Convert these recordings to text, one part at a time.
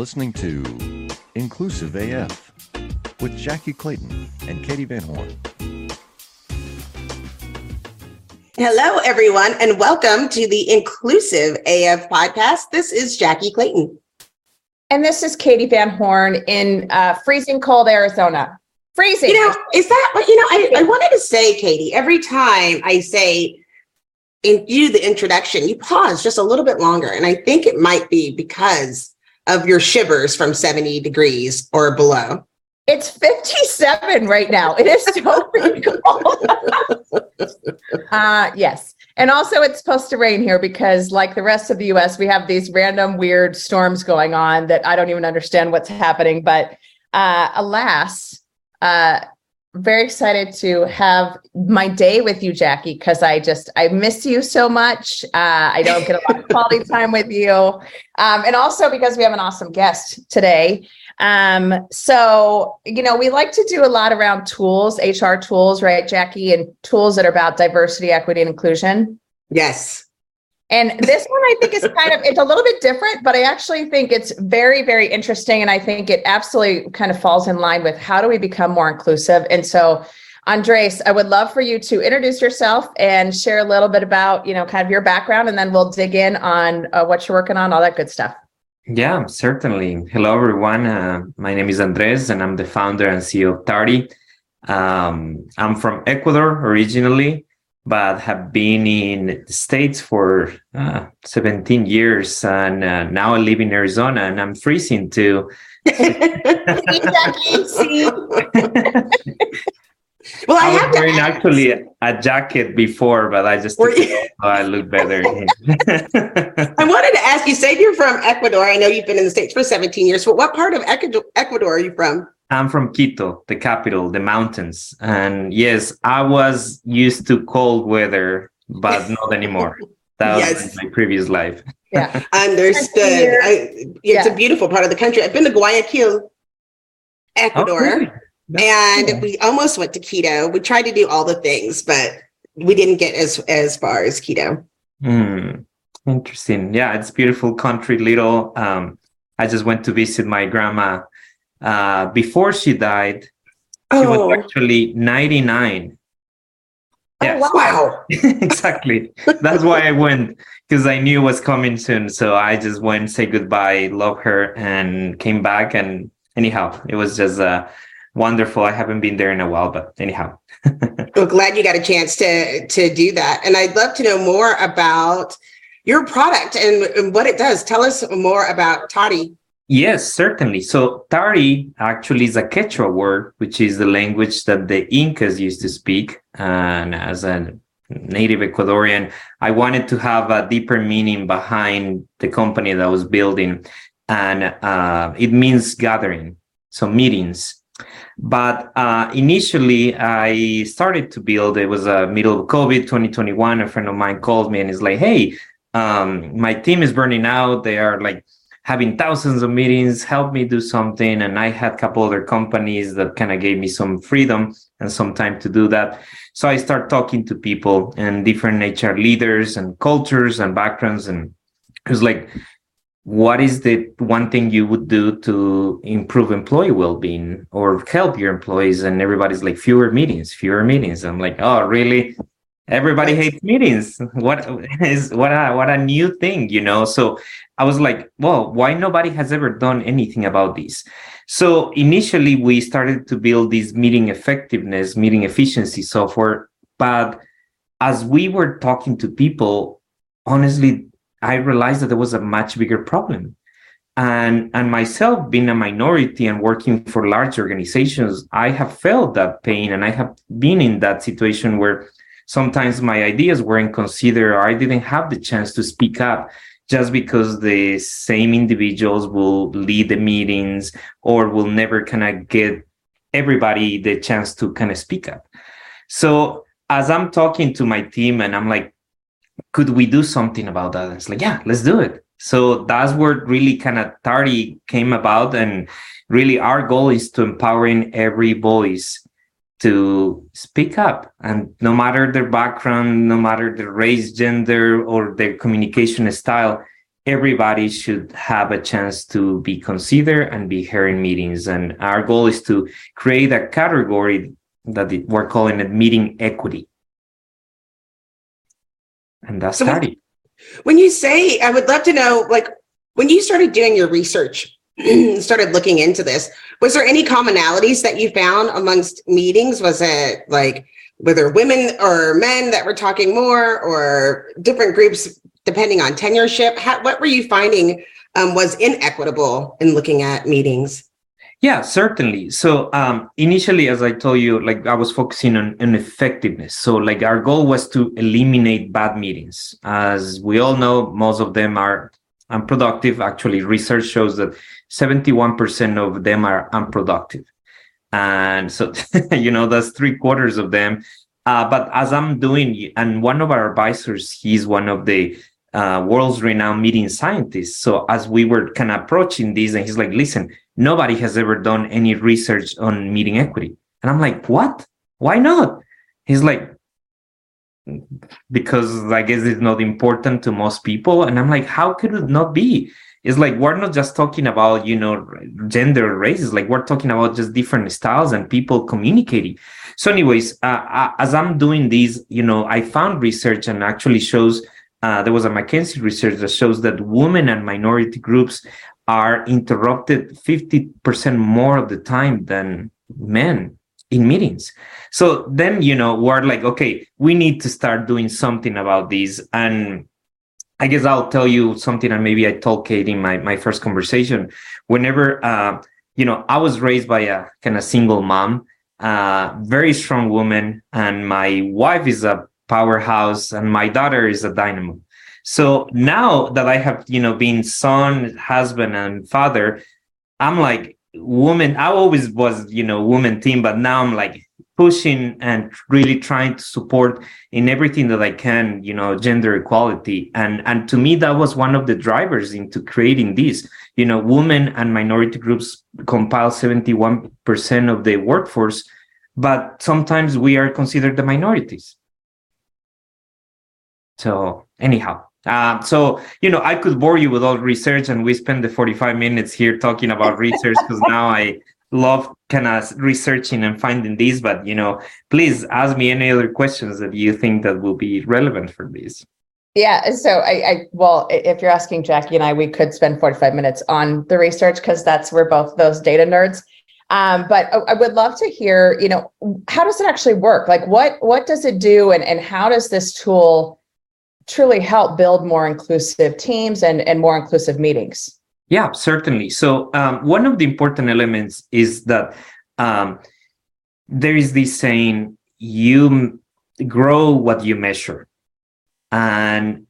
listening to Inclusive AF with Jackye Clayton and Katee Van Horn. Hello, everyone, and welcome to the Inclusive AF podcast. This is Jackye Clayton. And this is Katee Van Horn in uh, freezing cold Arizona. Freezing. You know, is that what, you know, I, I wanted to say, Katee, every time I say, in you the introduction, you pause just a little bit longer. And I think it might be because of your shivers from 70 degrees or below. It's 57 right now. It is so cold. uh, yes. And also, it's supposed to rain here because, like the rest of the US, we have these random weird storms going on that I don't even understand what's happening. But uh, alas, uh, very excited to have my day with you, Jackye, because I just I miss you so much. Uh, I don't get a lot of quality time with you, um, and also because we have an awesome guest today. Um, so you know, we like to do a lot around tools, HR tools, right, Jackye, and tools that are about diversity, equity, and inclusion. Yes. And this one I think is kind of it's a little bit different, but I actually think it's very very interesting and I think it absolutely kind of falls in line with how do we become more inclusive. And so Andres, I would love for you to introduce yourself and share a little bit about, you know, kind of your background and then we'll dig in on uh, what you're working on, all that good stuff. Yeah, certainly. Hello, everyone. Uh, my name is Andres, and I'm the founder and CEO of Tariy. Um, I'm from Ecuador originally, but have been in the States for uh, 17 years. And uh, now I live in Arizona and I'm freezing too. Well, I, I was wearing actually a jacket before, but I just took it so I look better. I wanted to ask you, say you're from Ecuador. I know you've been in the States for 17 years, but what part of Ecuador are you from? I'm from Quito, the capital, the mountains. And yes, I was used to cold weather, but not anymore. That yes. was my previous life. Yeah. Understood. I, it's yeah. a beautiful part of the country. I've been to Guayaquil, Ecuador. Oh, and cool. we almost went to Quito. We tried to do all the things, but we didn't get as as far as Quito. Hmm. Interesting. Yeah, it's beautiful country, little. Um, I just went to visit my grandma uh, before she died. She oh. was actually 99. Yes. Oh, wow. exactly. That's why I went because I knew it was coming soon. So I just went, say goodbye, love her, and came back. And anyhow, it was just uh, wonderful. I haven't been there in a while, but anyhow. well, glad you got a chance to to do that. And I'd love to know more about your product and, and what it does. Tell us more about Tariy. Yes, certainly. So Tariy actually is a Quechua word, which is the language that the Incas used to speak. And as a native Ecuadorian, I wanted to have a deeper meaning behind the company that I was building. And uh, it means gathering, so meetings. But uh, initially, I started to build. It was a uh, middle of COVID, 2021. A friend of mine called me and is like, "Hey, um, my team is burning out. They are like having thousands of meetings helped me do something and i had a couple other companies that kind of gave me some freedom and some time to do that. So i start talking to people and different hr leaders and cultures and backgrounds and it was like what is the one thing you would do to improve employee well-being or help your employees? And everybody's like fewer meetings fewer meetings. I'm like oh really? Everybody hates meetings. What is what a what a new thing you know? So i was like well why nobody has ever done anything about this? So initially we started to build this meeting effectiveness meeting efficiency software. But as we were talking to people honestly i realized that there was a much bigger problem. And and myself being a minority and working for large organizations i have felt that pain and i have been in that situation where sometimes my ideas weren't considered or I didn't have the chance to speak up just because the same individuals will lead the meetings or will never kind of get everybody the chance to kind of speak up. So as I'm talking to my team and I'm like, could we do something about that? And It's like, yeah, let's do it. So that's where really kind of Tariy came about. And really our goal is to empowering every voice to speak up and no matter their background no matter their race gender or their communication style everybody should have a chance to be considered and be heard in meetings. And our goal is to create a category that we're calling it meeting equity. And that's So study. When you say, I would love to know, like, when you started doing your research, started looking into this, was there any commonalities that you found amongst meetings? Was it like whether women or men that were talking more, or different groups depending on tenureship? How, what were you finding um, was inequitable in looking at meetings? Yeah, certainly. So um, initially, as I told you, like I was focusing on, on effectiveness. So like our goal was to eliminate bad meetings. As we all know, most of them are unproductive. Actually, research shows that 71% of them are unproductive. And so, you know, that's three quarters of them. Uh, but as I'm doing, and one of our advisors, he's one of the uh, world's renowned meeting scientists. So as we were kind of approaching this, and he's like, listen, nobody has ever done any research on meeting equity. And I'm like, what? Why not? He's like, because I guess it's not important to most people. And I'm like, how could it not be? It's like we're not just talking about, you know, gender races, like we're talking about just different styles and people communicating. So, anyways, uh, uh, as I'm doing these, you know, I found research and actually shows uh, there was a McKinsey research that shows that women and minority groups are interrupted 50% more of the time than men in meetings. So then, you know, we're like, okay, we need to start doing something about this. And I guess I'll tell you something, and maybe I told Kate in my, my first conversation. Whenever, uh, you know, I was raised by a kind of single mom, uh, very strong woman, and my wife is a powerhouse, and my daughter is a dynamo. So now that I have, you know, been son, husband, and father, I'm like, woman, I always was, you know, woman team, but now I'm like pushing and really trying to support in everything that I can, you know, gender equality. And and to me, that was one of the drivers into creating this. You know, women and minority groups compile 71% of the workforce, but sometimes we are considered the minorities. So anyhow, uh, so you know, I could bore you with all research, and we spend the forty-five minutes here talking about research because now I love kind of researching and finding these. But you know, please ask me any other questions that you think that will be relevant for this. Yeah. So I, I, well, if you're asking Jackye and I, we could spend 45 minutes on the research because that's we're both those data nerds. Um, but I would love to hear, you know, how does it actually work? Like what, what does it do? And, and how does this tool truly help build more inclusive teams and, and more inclusive meetings? Yeah, certainly. So um, one of the important elements is that um, there is this saying: you m- grow what you measure, and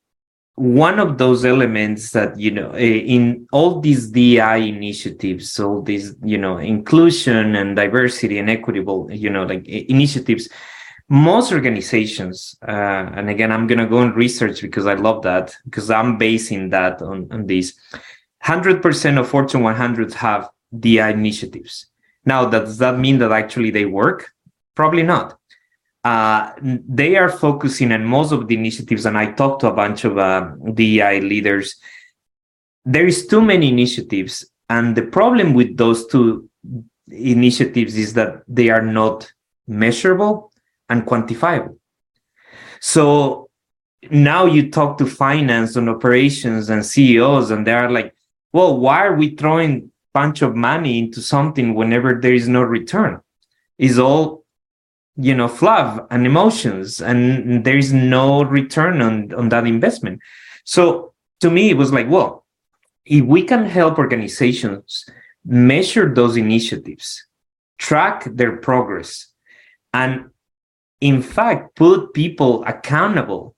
one of those elements that you know in all these DI initiatives, all these you know inclusion and diversity and equitable you know like initiatives, most organizations, uh, and again I'm gonna go and research because I love that because I'm basing that on on this. 100% of Fortune 100s have DI initiatives. Now, does that mean that actually they work? Probably not. Uh, they are focusing on most of the initiatives, and I talked to a bunch of uh, leaders. There is too many initiatives, and the problem with those two initiatives is that they are not measurable and quantifiable. So now you talk to finance and operations and CEOs, and they are like, well, why are we throwing a bunch of money into something whenever there is no return? Is all you know fluff and emotions, and there is no return on on that investment. So to me, it was like, well, if we can help organizations measure those initiatives, track their progress, and in fact put people accountable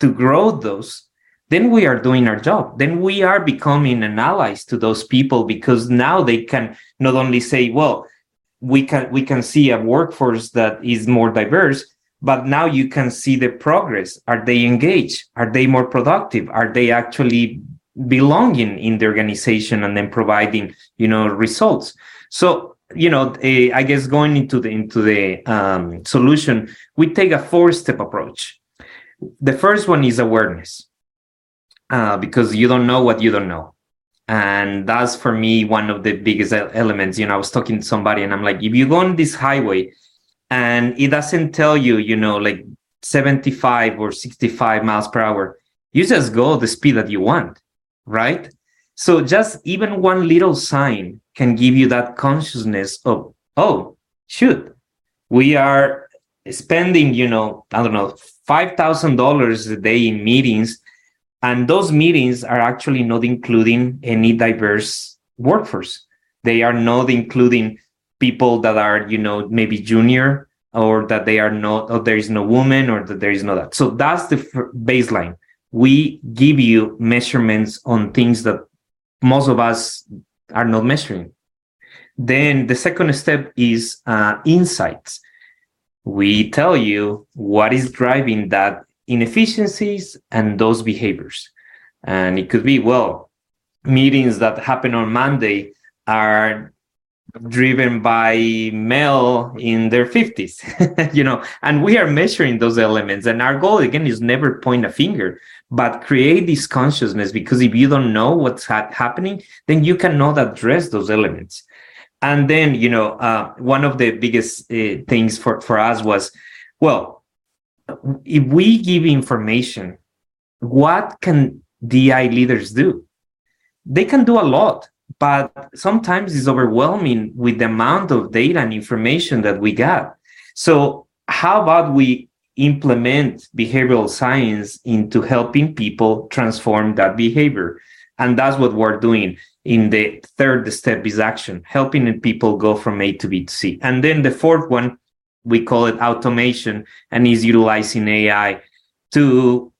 to grow those then we are doing our job. Then we are becoming an allies to those people because now they can not only say well we can we can see a workforce that is more diverse but now you can see the progress. Are they engaged? Are they more productive? Are they actually belonging in the organization and then providing you know results? So you know eh, i guess going into the into the um, solution we take a four step approach the first one is awareness uh, because you don't know what you don't know. And that's for me one of the biggest elements. You know, I was talking to somebody and I'm like, if you go on this highway and it doesn't tell you, you know, like 75 or 65 miles per hour, you just go the speed that you want, right? So just even one little sign can give you that consciousness of, oh, shoot, we are spending, you know, I don't know, $5,000 a day in meetings. And those meetings are actually not including any diverse workforce. They are not including people that are, you know, maybe junior or that they are not, or there is no woman or that there is no that. So that's the baseline. We give you measurements on things that most of us are not measuring. Then the second step is uh, insights. We tell you what is driving that inefficiencies and those behaviors. And it could be, well, meetings that happen on Monday are driven by male in their 50s you know and we are measuring those elements and our goal again is never point a finger but create this consciousness because if you don't know what's ha- happening then you cannot address those elements. And then you know uh, one of the biggest uh, things for, for us was well if we give information what can di leaders do? They can do a lot but sometimes it's overwhelming with the amount of data and information that we got. So, how about we implement behavioral science into helping people transform that behavior? And that's what we're doing in the third step is action, helping people go from A to B to C. And then the fourth one, we call it automation and is utilizing AI to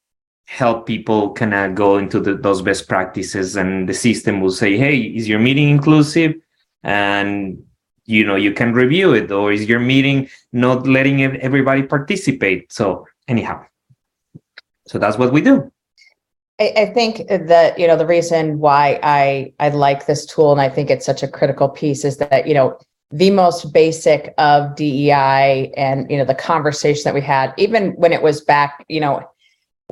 help people kind of go into the, those best practices and the system will say hey is your meeting inclusive? And you know you can review it or is your meeting not letting everybody participate? So anyhow. So that's what we do. I, I think that you know the reason why i i like this tool and i think it's such a critical piece is that you know the most basic of DEI and you know the conversation that we had even when it was back you know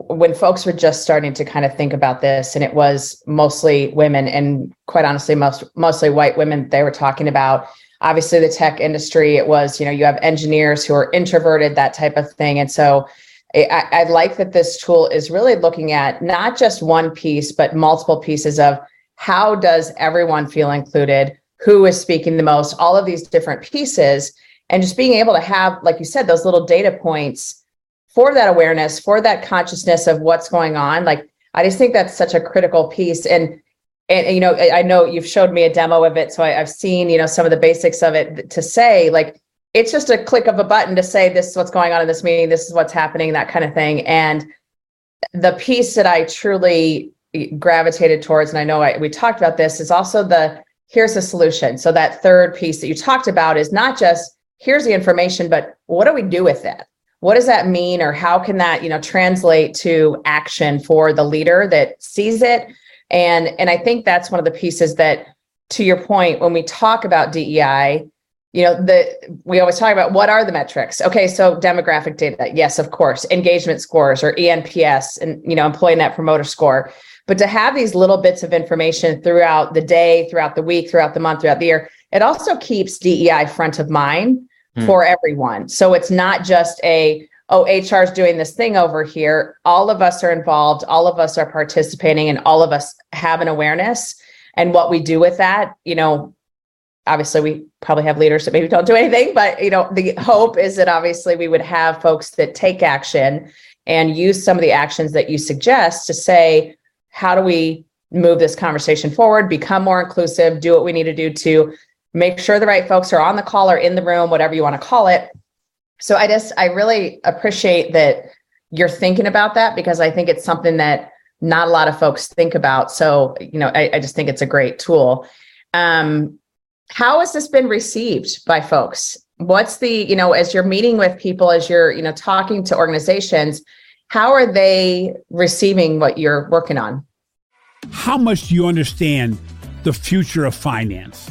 when folks were just starting to kind of think about this and it was mostly women and quite honestly most mostly white women they were talking about obviously the tech industry it was you know you have engineers who are introverted that type of thing and so I, I like that this tool is really looking at not just one piece but multiple pieces of how does everyone feel included who is speaking the most all of these different pieces and just being able to have like you said those little data points for that awareness, for that consciousness of what's going on. Like, I just think that's such a critical piece. And, and you know, I know you've showed me a demo of it, so I, have seen you know some of the basics of it. To say like, it's just a click of a button to say this is what's going on in this meeting, this is what's happening, that kind of thing. And the piece that I truly eh, gravitated towards, and I know I, we talked about this, is also the here's the solution. So that third piece that you talked about is not just here's the information, but what do we do with that? What does that mean or how can that you know translate to action for the leader that sees it? And and i think that's one of the pieces that to your point when we talk about dei you know the we always talk about what are the metrics? Okay so demographic data yes of course engagement scores or enps and you know employee net promoter score. But to have these little bits of information throughout the day throughout the week throughout the month throughout the year it also keeps dei front of mind Hmm. for everyone. So it's not just a, oh, HR is doing this thing over here. All of us are involved, all of us are participating, and all of us have an awareness. And what we do with that, you know, obviously we probably have leaders that maybe don't do anything, but you know, the hope is that obviously we would have folks that take action and use some of the actions that you suggest to say, how do we move this conversation forward, become more inclusive, do what we need to do to make sure the right folks are on the call or in the room, whatever you want to call it. So I just, I really appreciate that you're thinking about that because I think it's something that not a lot of folks think about. So, you know, I, I just think it's a great tool. Um, how has this been received by folks? What's the, you know, as you're meeting with people, as you're, you know, talking to organizations, how are they receiving what you're working on? How much do you understand the future of finance?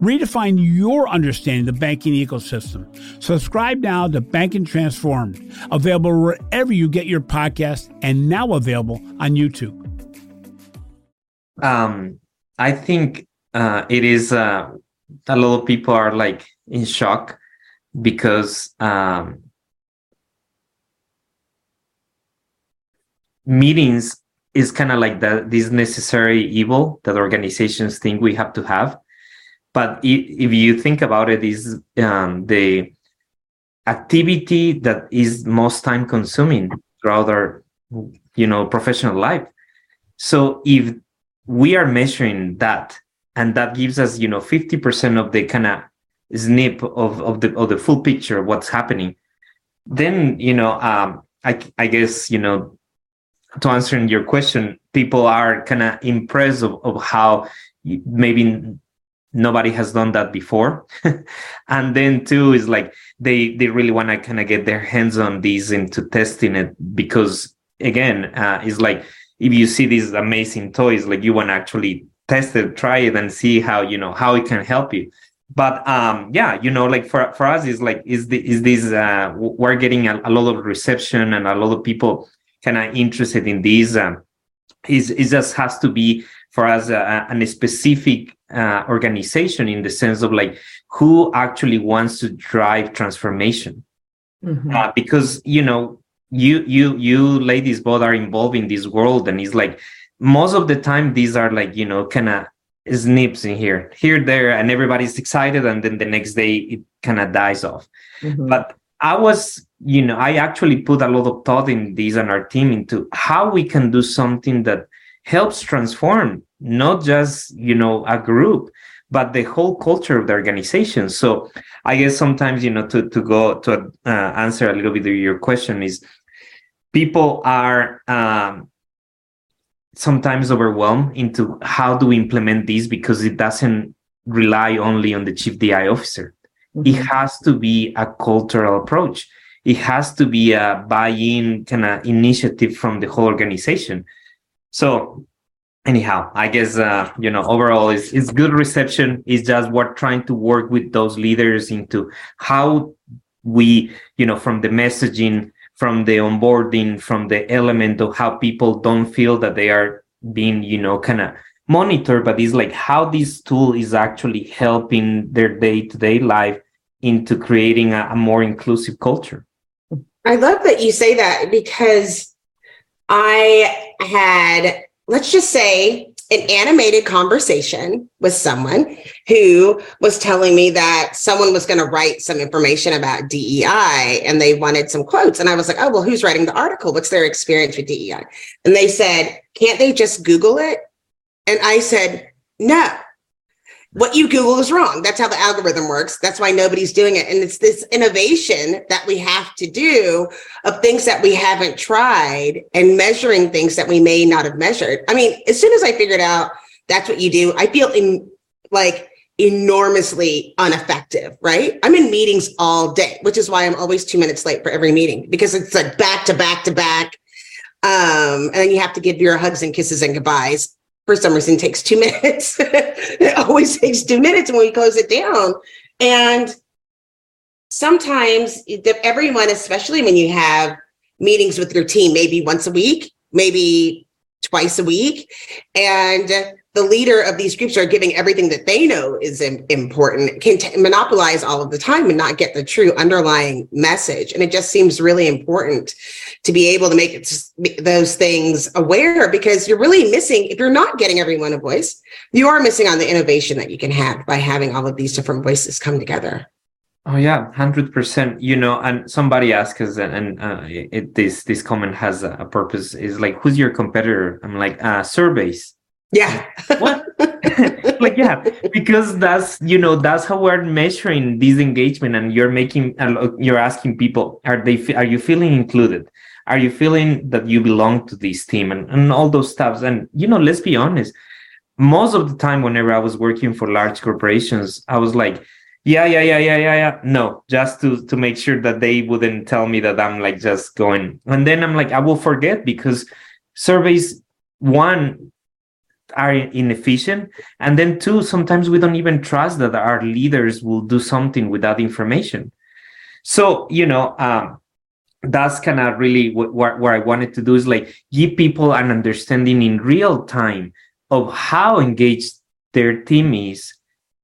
Redefine your understanding of the banking ecosystem. Subscribe now to Banking Transformed, available wherever you get your podcast and now available on YouTube. Um, I think uh, it is uh, a lot of people are like in shock because um, meetings is kind of like that this necessary evil that organizations think we have to have but if you think about it is um, the activity that is most time consuming throughout our you know professional life. So if we are measuring that and that gives us you know 50% of the kind of snip of, of the of the full picture of what's happening then you know um, I, I guess you know to answering your question people are kind of impressed of, of how maybe nobody has done that before. And then two is like they they really want to kind of get their hands on these into testing it because again uh, it's like if you see these amazing toys like you want to actually test it try it and see how you know how it can help you. But um yeah you know like for for us is like is the is this uh we're getting a, a lot of reception and a lot of people kind of interested in these um is it just has to be for us a specific uh, organization in the sense of like who actually wants to drive transformation mm-hmm. uh, because you know you you you ladies both are involved in this world and it's like most of the time these are like you know kind of snips in here here there and everybody's excited and then the next day it kind of dies off mm-hmm. but i was you know i actually put a lot of thought in this and our team into how we can do something that helps transform not just you know a group but the whole culture of the organization. So i guess sometimes you know to to go to uh, answer a little bit of your question is people are um, sometimes overwhelmed into how do we implement this because it doesn't rely only on the chief di officer. Mm-hmm. it has to be a cultural approach. It has to be a buy-in kind of initiative from the whole organization. So anyhow i guess uh, you know overall it's, it's good reception. It's just we're trying to work with those leaders into how we you know from the messaging from the onboarding from the element of how people don't feel that they are being you know kind of monitored but it's like how this tool is actually helping their day-to-day life into creating a, a more inclusive culture. I love that you say that because i had let's just say, an animated conversation with someone who was telling me that someone was going to write some information about DEI and they wanted some quotes. And I was like, oh, well, who's writing the article? What's their experience with DEI? And they said, can't they just Google it? And I said, no, what you Google is wrong. That's how the algorithm works. That's why nobody's doing it. And it's this innovation that we have to do of things that we haven't tried and measuring things that we may not have measured. I mean, as soon as I figured out that's what you do, I feel in, like enormously ineffective, right? I'm in meetings all day, which is why I'm always two minutes late for every meeting because it's like back to back to back. Um, and then you have to give your hugs and kisses and goodbyes for some reason takes two minutes. it always takes two minutes when we close it down. And sometimes everyone, especially when you have meetings with your team, maybe once a week, maybe twice a week, and the leader of these groups are giving everything that they know is important can t- monopolize all of the time and not get the true underlying message and it just seems really important to be able to make it, those things aware because you're really missing if you're not getting everyone a voice you are missing on the innovation that you can have by having all of these different voices come together Oh yeah, hundred percent. You know, and somebody asked us, and uh, it, this this comment has a purpose. Is like, who's your competitor? I'm like, uh, surveys. Yeah. what? like yeah, because that's you know that's how we're measuring this engagement, and you're making uh, you're asking people, are they are you feeling included? Are you feeling that you belong to this team and, and all those stuffs? And you know, let's be honest, most of the time whenever i was working for large corporations i was like yeah yeah yeah yeah yeah yeah no just to to make sure that they wouldn't tell me that i'm like just going and then i'm like i will forget because surveys one are inefficient. And then two sometimes we don't even trust that our leaders will do something with that information. So you know um, that's kind of really what, what, what i wanted to do is like give people an understanding in real time of how engaged their team is.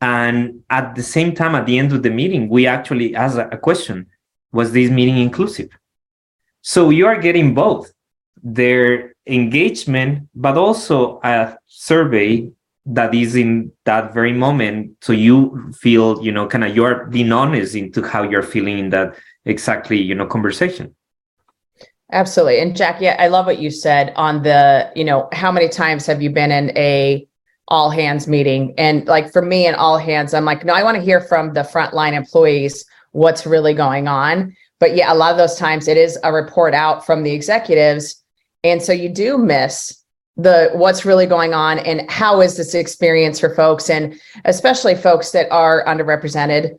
And at the same time at the end of the meeting we actually ask a question. Was this meeting inclusive? So you are getting both. Their engagement but also a survey that is in that very moment so you feel you know kind of you're being honest into how you're feeling in that exactly you know conversation Absolutely. And Jackye, I love what you said on the, you know, how many times have you been in a all hands meeting? And like for me in all hands, I'm like, no, I want to hear from the frontline employees what's really going on. But yeah, a lot of those times it is a report out from the executives. And so you do miss the what's really going on and how is this experience for folks and especially folks that are underrepresented.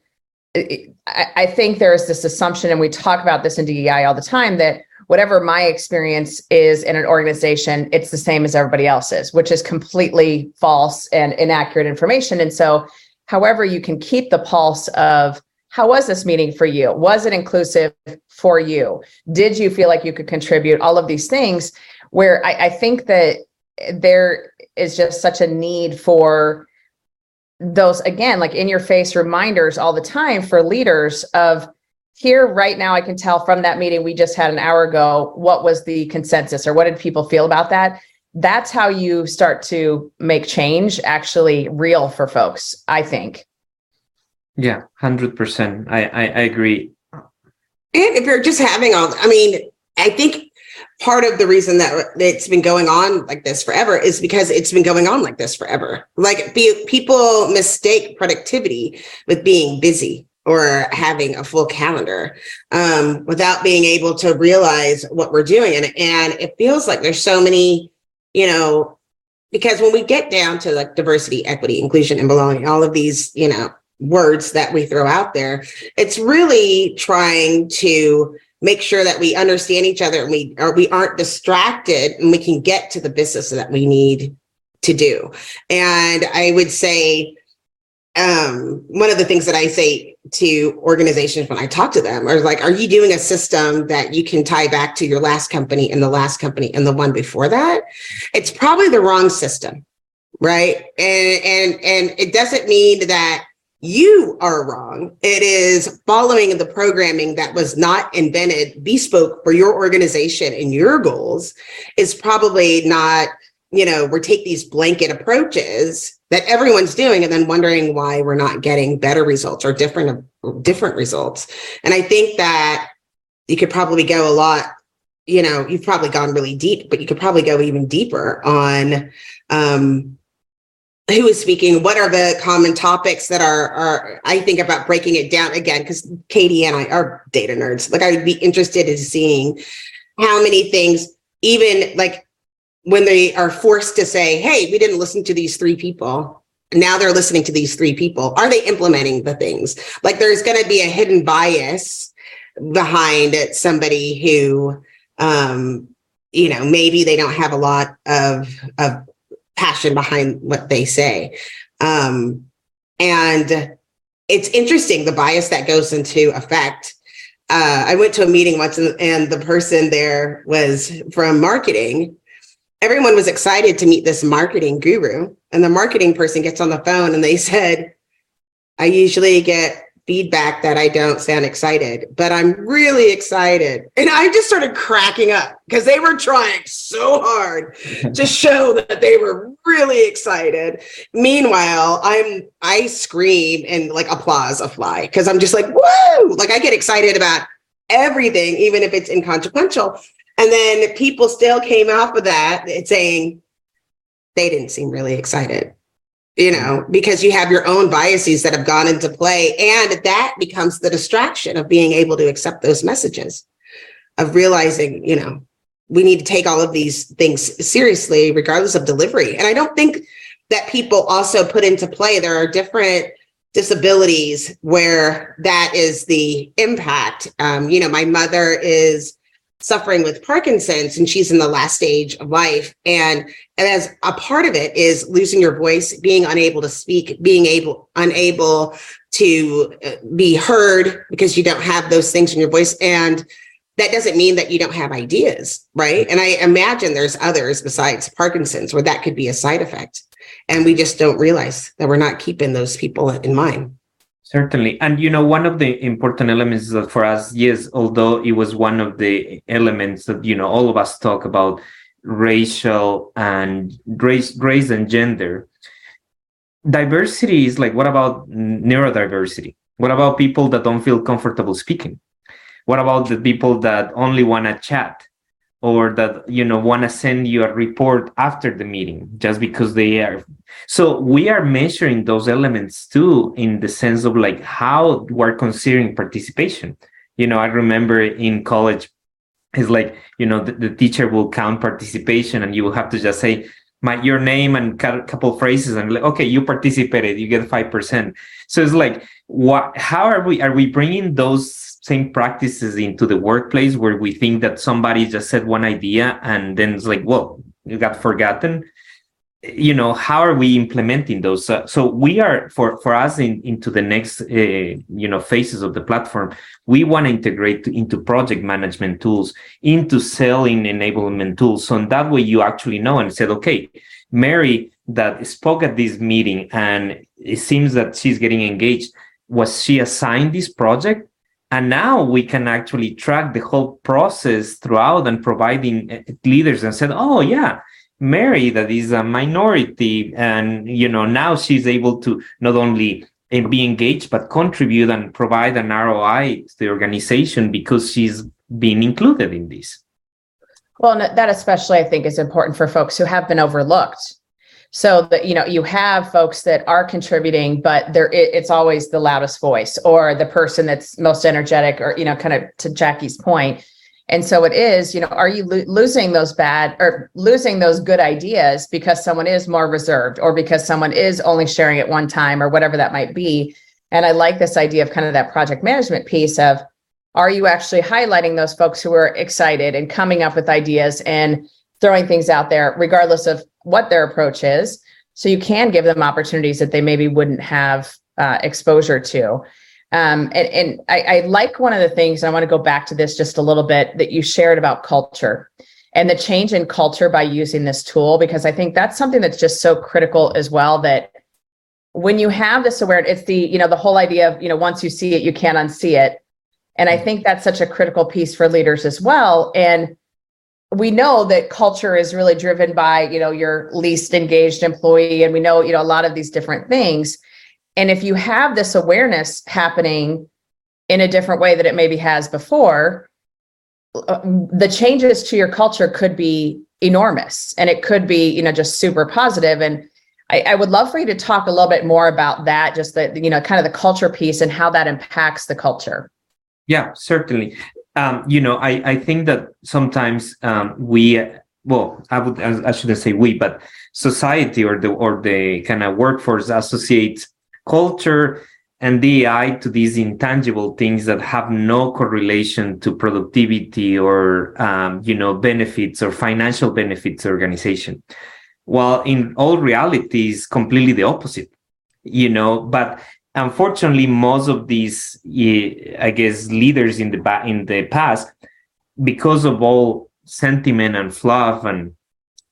I think there is this assumption, and we talk about this in DEI all the time, that whatever my experience is in an organization, it's the same as everybody else's, which is completely false and inaccurate information. And so, however, you can keep the pulse of how was this meeting for you? Was it inclusive for you? Did you feel like you could contribute? All of these things, where I, I think that there is just such a need for those, again, like in your face reminders all the time for leaders of, here right now i can tell from that meeting we just had an hour ago what was the consensus or what did people feel about that that's how you start to make change actually real for folks i think yeah 100% i i, I agree. And if you're just having all i mean i think part of the reason that it's been going on like this forever is because it's been going on like this forever. Like be, people mistake productivity with being busy or having a full calendar um, without being able to realize what we're doing. And, and it feels like there's so many, you know, because when we get down to like diversity, equity, inclusion, and belonging, all of these, you know, words that we throw out there, it's really trying to make sure that we understand each other and we or we aren't distracted and we can get to the business that we need to do. And I would say um, one of the things that I say to organizations when I talk to them are like, are you doing a system that you can tie back to your last company and the last company and the one before that? It's probably the wrong system, right? And and and it doesn't mean that you are wrong. It is following the programming that was not invented bespoke for your organization and your goals is probably not, you know, we take these blanket approaches that everyone's doing and then wondering why we're not getting better results or different different results and i think that you could probably go a lot you know you've probably gone really deep but you could probably go even deeper on um who is speaking what are the common topics that are are i think about breaking it down again because katee and i are data nerds like i would be interested in seeing how many things even like when they are forced to say, hey, we didn't listen to these three people. Now they're listening to these three people. Are they implementing the things? Like there's going to be a hidden bias behind somebody who, um, you know, maybe they don't have a lot of, of passion behind what they say. Um, and it's interesting the bias that goes into effect. Uh, I went to a meeting once and, and the person there was from marketing everyone was excited to meet this marketing guru. And the marketing person gets on the phone and they said, I usually get feedback that I don't sound excited, but I'm really excited. And I just started cracking up because they were trying so hard to show that they were really excited. Meanwhile, I'm I scream and like applause a fly because I'm just like, whoa, like I get excited about everything, even if it's inconsequential. And then people still came off of that saying they didn't seem really excited, you know, because you have your own biases that have gone into play. And that becomes the distraction of being able to accept those messages, of realizing, you know, we need to take all of these things seriously, regardless of delivery. And I don't think that people also put into play. There are different disabilities where that is the impact. Um, you know, my mother is suffering with Parkinson's and she's in the last stage of life. And, and as a part of it is losing your voice, being unable to speak, being able, unable to uh, be heard because you don't have those things in your voice. And that doesn't mean that you don't have ideas, right? And I imagine there's others besides Parkinson's where that could be a side effect. And we just don't realize that we're not keeping those people in mind. Certainly. And you know, one of the important elements for us, yes, although it was one of the elements that, you know, all of us talk about racial and race, race and gender. Diversity is like, what about neurodiversity? What about people that don't feel comfortable speaking? What about the people that only want to chat? Or that you know want to send you a report after the meeting just because they are so we are measuring those elements too in the sense of like how we're considering participation. You know i remember in college it's like you know the, the teacher will count participation and you will have to just say my your name and a couple phrases and like okay you participated you get 5% so it's like what how are we are we bringing those same practices into the workplace where we think that somebody just said one idea and then it's like, well, you got forgotten. You know, how are we implementing those? Uh, so we are for for us in, into the next uh, you know phases of the platform. We want to integrate into project management tools, into selling enablement tools. So in that way, you actually know and said, okay, Mary that spoke at this meeting, and it seems that she's getting engaged. Was she assigned this project? And now we can actually track the whole process throughout and providing uh, leaders and said oh yeah mary that is a minority and you know now she's able to not only uh, be engaged but contribute and provide an roi to the organization because she's been included in this. Well that especially i think is important for folks who have been overlooked so that you know you have folks that are contributing but there it, it's always the loudest voice or the person that's most energetic or you know kind of to jackye's point. And so it is you know are you lo- losing those bad or losing those good ideas because someone is more reserved or because someone is only sharing at one time or whatever that might be? And i like this idea of kind of that project management piece of are you actually highlighting those folks who are excited and coming up with ideas and throwing things out there regardless of what their approach is. So you can give them opportunities that they maybe wouldn't have uh, exposure to. Um, and, and I, I like one of the things, I want to go back to this just a little bit that you shared about culture and the change in culture by using this tool, because I think that's something that's just so critical as well that when you have this awareness, it's the, you know, the whole idea of, you know, once you see it, you can't unsee it. And I think that's such a critical piece for leaders as well. And we know that culture is really driven by you know your least engaged employee and we know you know a lot of these different things. And if you have this awareness happening in a different way that it maybe has before uh, the changes to your culture could be enormous and it could be you know just super positive. And I, I would love for you to talk a little bit more about that just the you know kind of the culture piece and how that impacts the culture. Yeah certainly um, you know, I, I think that sometimes um, we, well, I would, I shouldn't say we, but society or the or the kind of workforce associates culture and DEI to these intangible things that have no correlation to productivity or um, you know benefits or financial benefits organization. While in all reality is completely the opposite, you know. But unfortunately, most of these, I guess, leaders in the in the past, because of all sentiment and fluff, and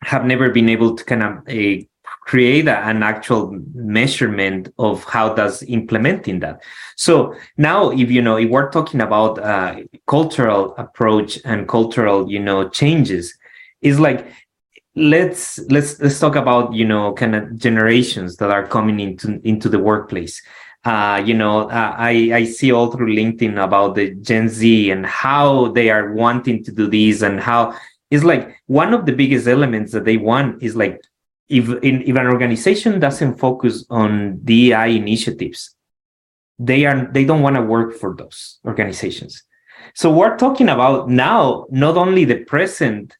have never been able to kind of uh, create a, an actual measurement of how does implementing that. So now, if you know, if we're talking about uh, cultural approach and cultural, you know, changes, is like let's let's let's talk about you know kind of generations that are coming into into the workplace uh, you know, uh, I, I see all through LinkedIn about the Gen Z and how they are wanting to do this and how it's like one of the biggest elements that they want is like if in, if an organization doesn't focus on DEI initiatives, they are they don't want to work for those organizations. So we're talking about now not only the present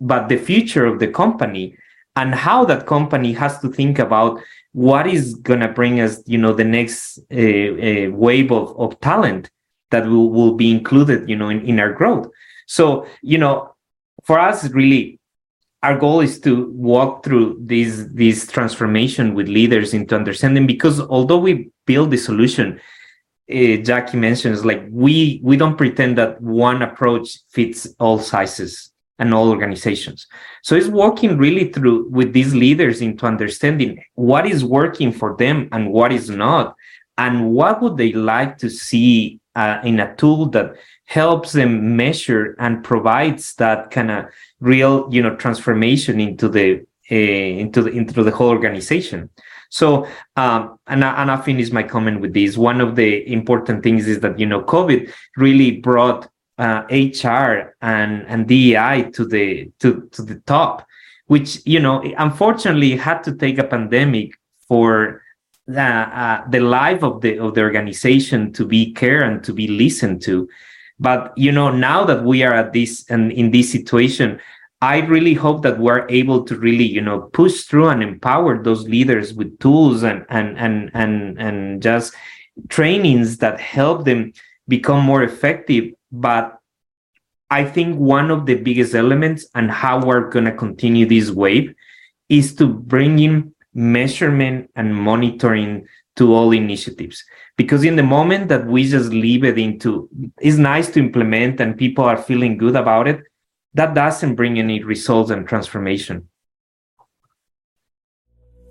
but the future of the company and how that company has to think about what is going to bring us, you know, the next uh, uh, wave of, of talent that will, will be included, you know, in, in our growth. So, you know, for us, really, our goal is to walk through this this transformation with leaders into understanding because although we build the solution uh, jackye mentions like we we don't pretend that one approach fits all sizes and all organizations. So it's working really through with these leaders into understanding what is working for them and what is not and what would they like to see uh, in a tool that helps them measure and provides that kind of real you know transformation into the uh, into the into the whole organization. So um, and, I, and I finish my comment with this. One of the important things is that you know covid really brought uh, hr and and dei to the to to the top which you know unfortunately had to take a pandemic for the, uh, the life of the of the organization to be cared and to be listened to. But you know now that we are at this and in this situation i really hope that we're able to really you know push through and empower those leaders with tools and and and and, and just trainings that help them become more effective but i think one of the biggest elements and how we're going to continue this wave is to bring in measurement and monitoring to all initiatives. Because in the moment that we just leave it into it's nice to implement and people are feeling good about it that doesn't bring any results and transformation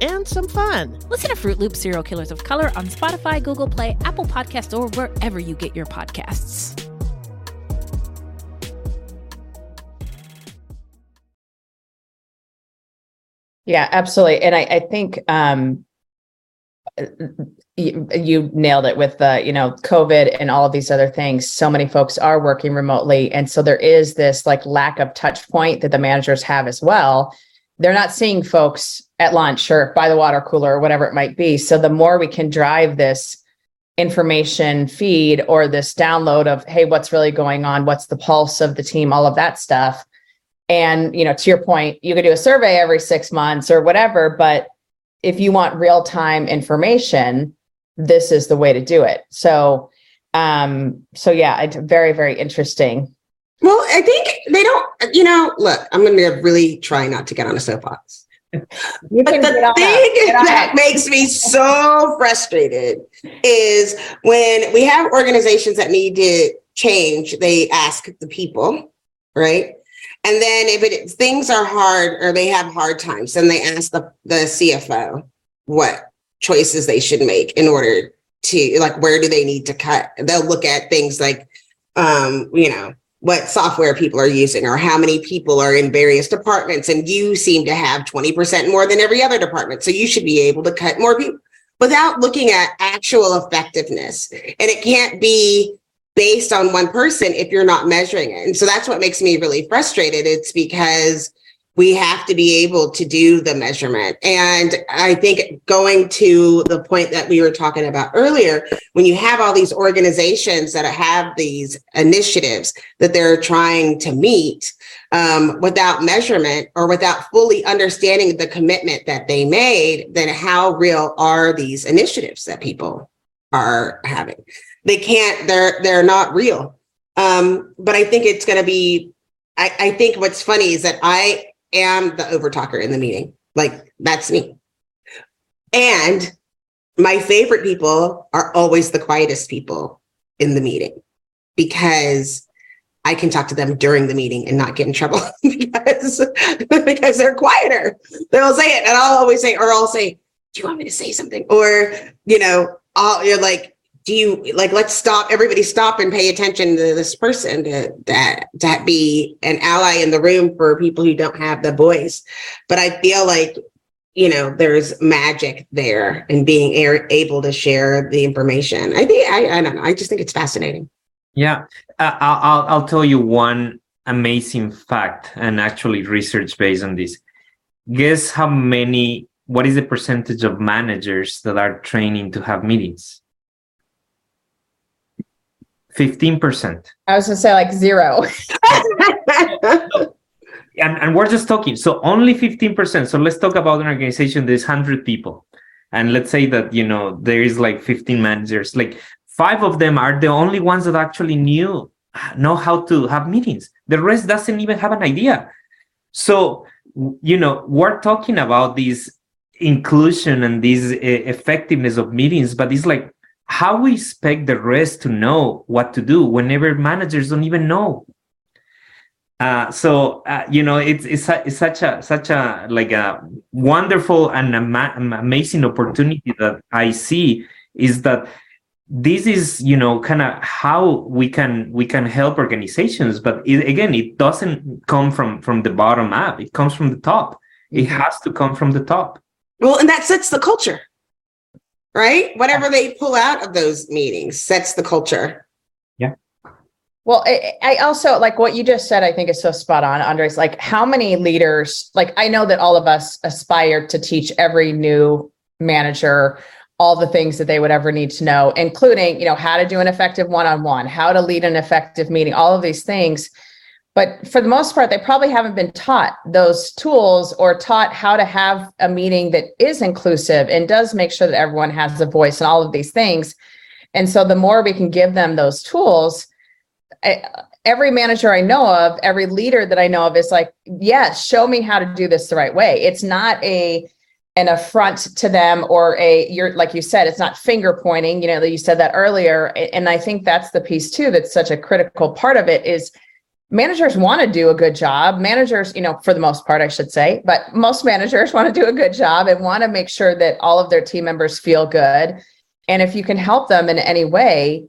and some fun. Listen to Fruit Loop Serial Killers of Color on Spotify, Google Play, Apple Podcasts, or wherever you get your podcasts. Yeah, absolutely. And I, I think um, you, you nailed it with the, you know, COVID and all of these other things. So many folks are working remotely. And so there is this like lack of touch point that the managers have as well. They're not seeing folks at lunch or by the water cooler or whatever it might be. So the more we can drive this information feed or this download of, hey, what's really going on? What's the pulse of the team? All of that stuff and, you know, to your point, you could do a survey every six months or whatever, but if you want real time information, this is the way to do it. So, um, so yeah, it's very, very interesting. Well, I think they don't, you know, look, I'm going to really try not to get on a soapbox. But the thing that. Get on that that. makes me so frustrated is when we have organizations that need to change, they ask the people, right? And then if it things are hard or they have hard times, then they ask the, the CFO what choices they should make in order to like where do they need to cut? They'll look at things like um, you know, what software people are using or how many people are in various departments and you seem to have 20% more than every other department. So you should be able to cut more people without looking at actual effectiveness. And it can't be based on one person if you're not measuring it. And so that's what makes me really frustrated. It's because we have to be able to do the measurement and i think going to the point that we were talking about earlier when you have all these organizations that have these initiatives that they're trying to meet um, without measurement or without fully understanding the commitment that they made, then how real are these initiatives that people are having? They can't, they're they're not real. Um, but I think it's gonna be, I, I think what's funny is that I am the overtalker in the meeting. Like that's me. And my favorite people are always the quietest people in the meeting because I can talk to them during the meeting and not get in trouble because, because they're quieter. They'll say it and I'll always say, or I'll say, do you want me to say something? Or, you know, I'll, you're like, do you like let's stop everybody stop and pay attention to this person to that that be an ally in the room for people who don't have the voice but i feel like you know there's magic there in being able to share the information i think i, I don't know i just think it's fascinating Yeah, uh, I'll I'll tell you one amazing fact and actually research based on this. Guess how many? What is the percentage of managers that are training to have meetings? Fifteen percent. I was gonna say like zero. and, and we're just talking so only 15% so let's talk about an organization there's 100 people. And let's say that you know there is like 15 managers. Like five of them are the only ones that actually knew know how to have meetings. The rest doesn't even have an idea. So you know we're talking about this inclusion and this uh, effectiveness of meetings but it's like how we expect the rest to know what to do whenever managers don't even know. Uh, so uh, you know it's it's, it's such a such a like a wonderful and ama- amazing opportunity that I see is that this is you know kind of how we can we can help organizations but it, again it doesn't come from from the bottom up. It comes from the top. It has to come from the top. Well and that sets the culture right whatever they pull out of those meetings sets the culture Yeah. Well, I, I also like what you just said, I think is so spot on, Andres. Like, how many leaders, like, I know that all of us aspire to teach every new manager all the things that they would ever need to know, including, you know, how to do an effective one on one, how to lead an effective meeting, all of these things. But for the most part, they probably haven't been taught those tools or taught how to have a meeting that is inclusive and does make sure that everyone has a voice and all of these things. And so the more we can give them those tools, I, every manager I know of, every leader that I know of is like, yes, show me how to do this the right way. It's not a an affront to them or a you're like you said, it's not finger pointing, you know, that you said that earlier. And I think that's the piece too that's such a critical part of it is managers want to do a good job. Managers, you know, for the most part, I should say, but most managers want to do a good job and want to make sure that all of their team members feel good. And if you can help them in any way,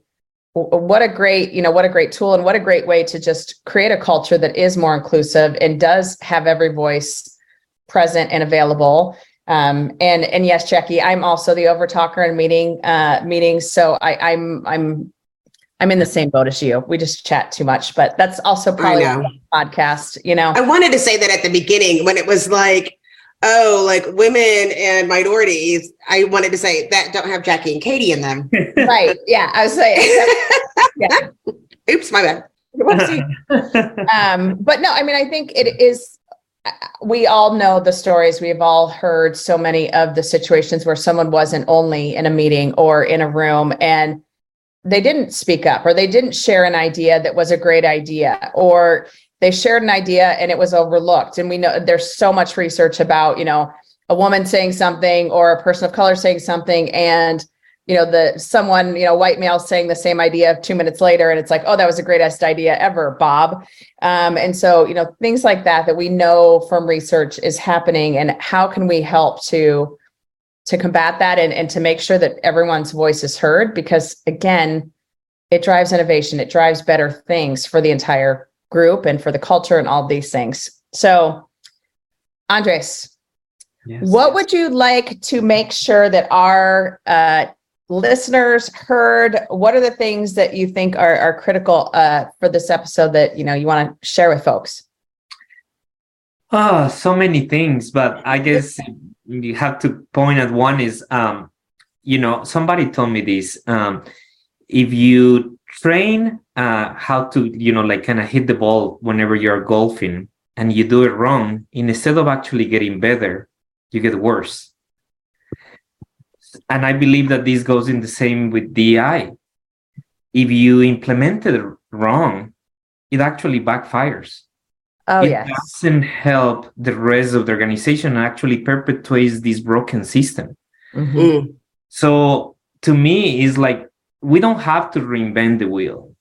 what a great you know what a great tool and what a great way to just create a culture that is more inclusive and does have every voice present and available um, and and yes jackye i'm also the over talker in meeting uh, meetings so I, i'm i'm i'm in the same boat as you we just chat too much but that's also probably a podcast you know I wanted to say that at the beginning when it was like, oh, like women and minorities. I wanted to say that don't have Jackye and Katee in them. right yeah i was saying yeah Oops, my bad. Um, but no, I mean, I think it is. We all know the stories. We've all heard so many of the situations where someone wasn't only in a meeting or in a room and they didn't speak up or they didn't share an idea that was a great idea or they shared an idea and it was overlooked. And we know there's so much research about, you know, a woman saying something or a person of color saying something and you know the someone you know white male saying the same idea two minutes later and it's like oh that was the greatest idea ever bob um, and so you know things like that that we know from research is happening and how can we help to to combat that and, and to make sure that everyone's voice is heard because again it drives innovation it drives better things for the entire group and for the culture and all these things so andres Yes. what would you like to make sure that our uh, listeners heard? What are the things that you think are, are critical uh, for this episode that you know you want to share with folks? Oh, so many things, but I guess you have to point at one is, um, you know, somebody told me this. Um, if you train uh, how to, you know, like kind of hit the ball whenever you're golfing and you do it wrong, instead of actually getting better, you get worse. And I believe that this goes in the same with DI. If you implement it wrong, it actually backfires Oh it yes, doesn't help the rest of the organization and actually perpetuates this broken system. Mhm. Mm. So to me, it's like we don't have to reinvent the wheel,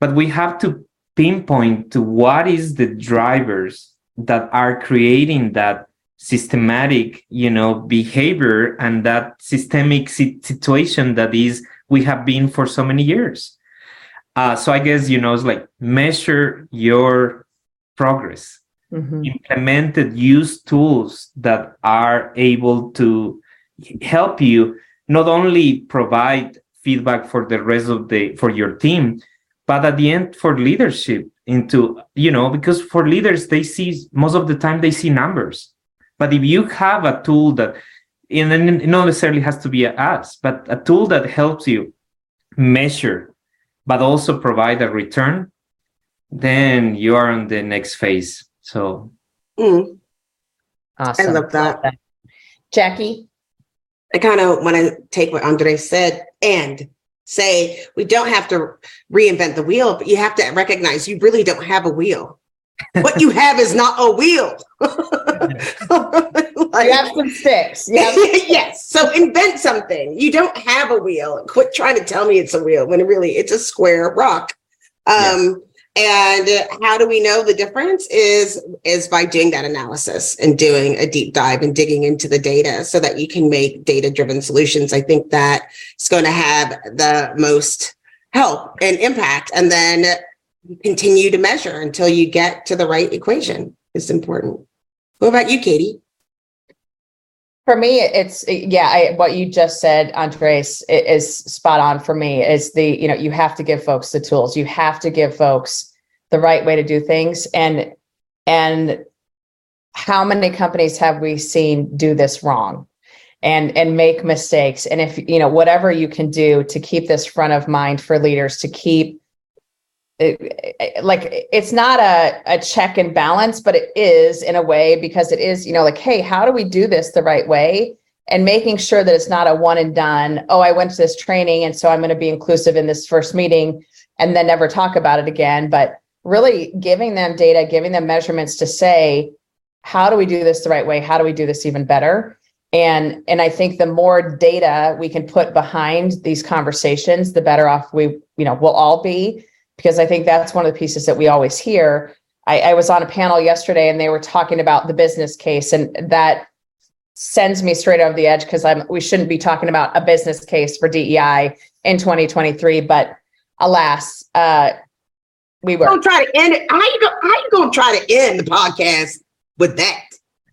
but we have to pinpoint to what is the drivers that are creating that systematic, you know, behavior and that systemic si- situation that is we have been for so many years. Uh, so I guess you know it's like measure your progress, Mhm. implemented, use tools that are able to help you not only provide feedback for the rest of the for your team, but at the end for leadership into you know because for leaders they see most of the time they see numbers but if you have a tool that and then it not necessarily has to be a us but a tool that helps you measure but also provide a return then you are on the next phase so Mm, I love that. Jackye? I kind of want to take what Andre said and say we don't have to reinvent the wheel, but you have to recognize you really don't have a wheel. what you have is not a wheel. You have some sticks. You have yes. So invent something. You don't have a wheel. Quit trying to tell me it's a wheel when really it's a square rock. Um, and how do we know the difference is is by doing that analysis and doing a deep dive and digging into the data so that you can make data driven solutions. I think that it's going to have the most help and impact and then continue to measure until you get to the right equation. It's important. What about you, Katee? For me, it's yeah. I, what you just said, Andres, is spot on. For me, is the you know you have to give folks the tools. You have to give folks the right way to do things. And and how many companies have we seen do this wrong, and and make mistakes? And if you know whatever you can do to keep this front of mind for leaders to keep it- like it's not a, a check and balance but it is in a way because it is you know like hey how do we do this the right way? And making sure that it's not a one and done oh i went to this training and so i'm going to be inclusive in this first meeting and then never talk about it again. But really giving them data giving them measurements to say how do we do this the right way? How do we do this even better? And and i think the more data we can put behind these conversations the better off we you know we'll all be because I think that's one of the pieces that we always hear. I, I was on a panel yesterday and they were talking about the business case, and that sends me straight over the edge because I'm we shouldn't be talking about a business case for DEI in 2023. But alas, uh, we were. Don't try to end it. How you go, how you gonna try to end the podcast with that?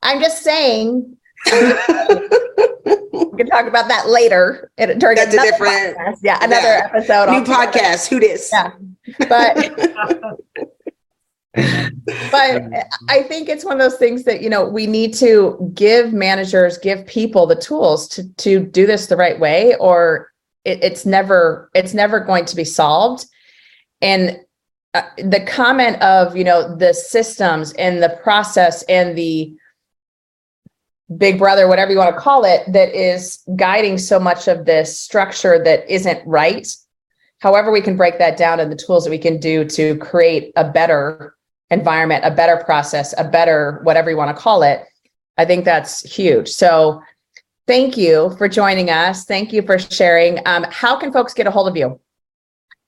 I'm just saying we can talk about that later in- during That's a different- podcast. yeah another yeah. episode New podcast. Who this? Yeah. But but I think it's one of those things that you know we need to give managers, give people the tools to to do this the right way, or it, it's never it's never going to be solved. And uh, the comment of you know the systems and the process and the big brother, whatever you want to call it, that is guiding so much of this structure that isn't right. However, we can break that down and the tools that we can do to create a better environment, a better process, a better whatever you want to call it. I think that's huge. So, thank you for joining us. Thank you for sharing. Um, how can folks get a hold of you?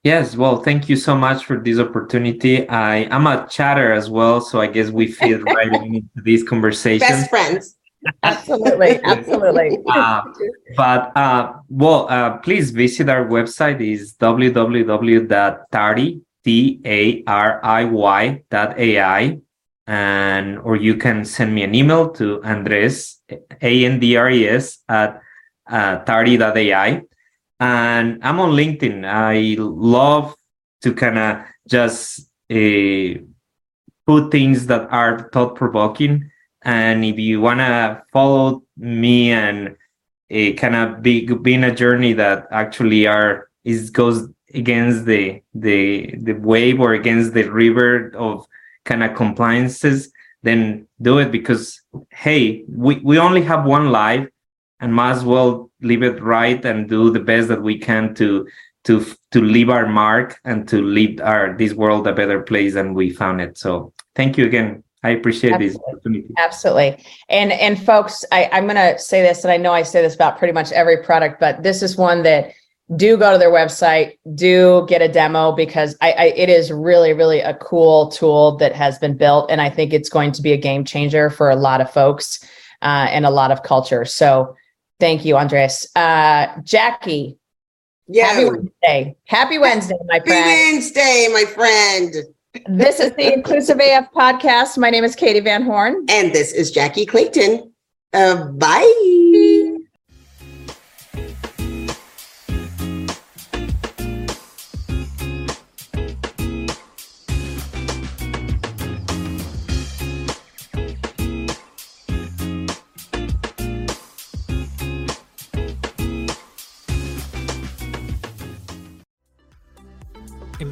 Yes, well, thank you so much for this opportunity. I am a chatter as well, so I guess we fit right into this conversation. Best friends. Absolutely, absolutely. Uh, but uh, well, uh, please visit our website is www.tari t a r i y ai, and or you can send me an email to Andres a n d r e s at uh, tariy.ai, and I'm on LinkedIn. I love to kind of just uh, put things that are thought provoking. And if you want to follow me and a kind of be being a journey that actually are is goes against the the the wave or against the river of kind of compliances, then do it because hey, we, we only have one life and might as well live it right and do the best that we can to to to leave our mark and to leave our this world a better place than we found it. So thank you again. I appreciate this Absolutely. opportunity. Absolutely. And and folks, I, I'm gonna say this, and I know I say this about pretty much every product, but this is one that do go to their website, do get a demo because I, I it is really, really a cool tool that has been built. And I think it's going to be a game changer for a lot of folks uh, and a lot of culture. So thank you, Andres. Uh, Jackye, Yeah. Happy Wednesday. Happy Wednesday, my Happy friend. Wednesday, my friend. This is the Inclusive AF podcast. My name is Katee Van Horn. And this is Jackye Clayton. Uh, bye.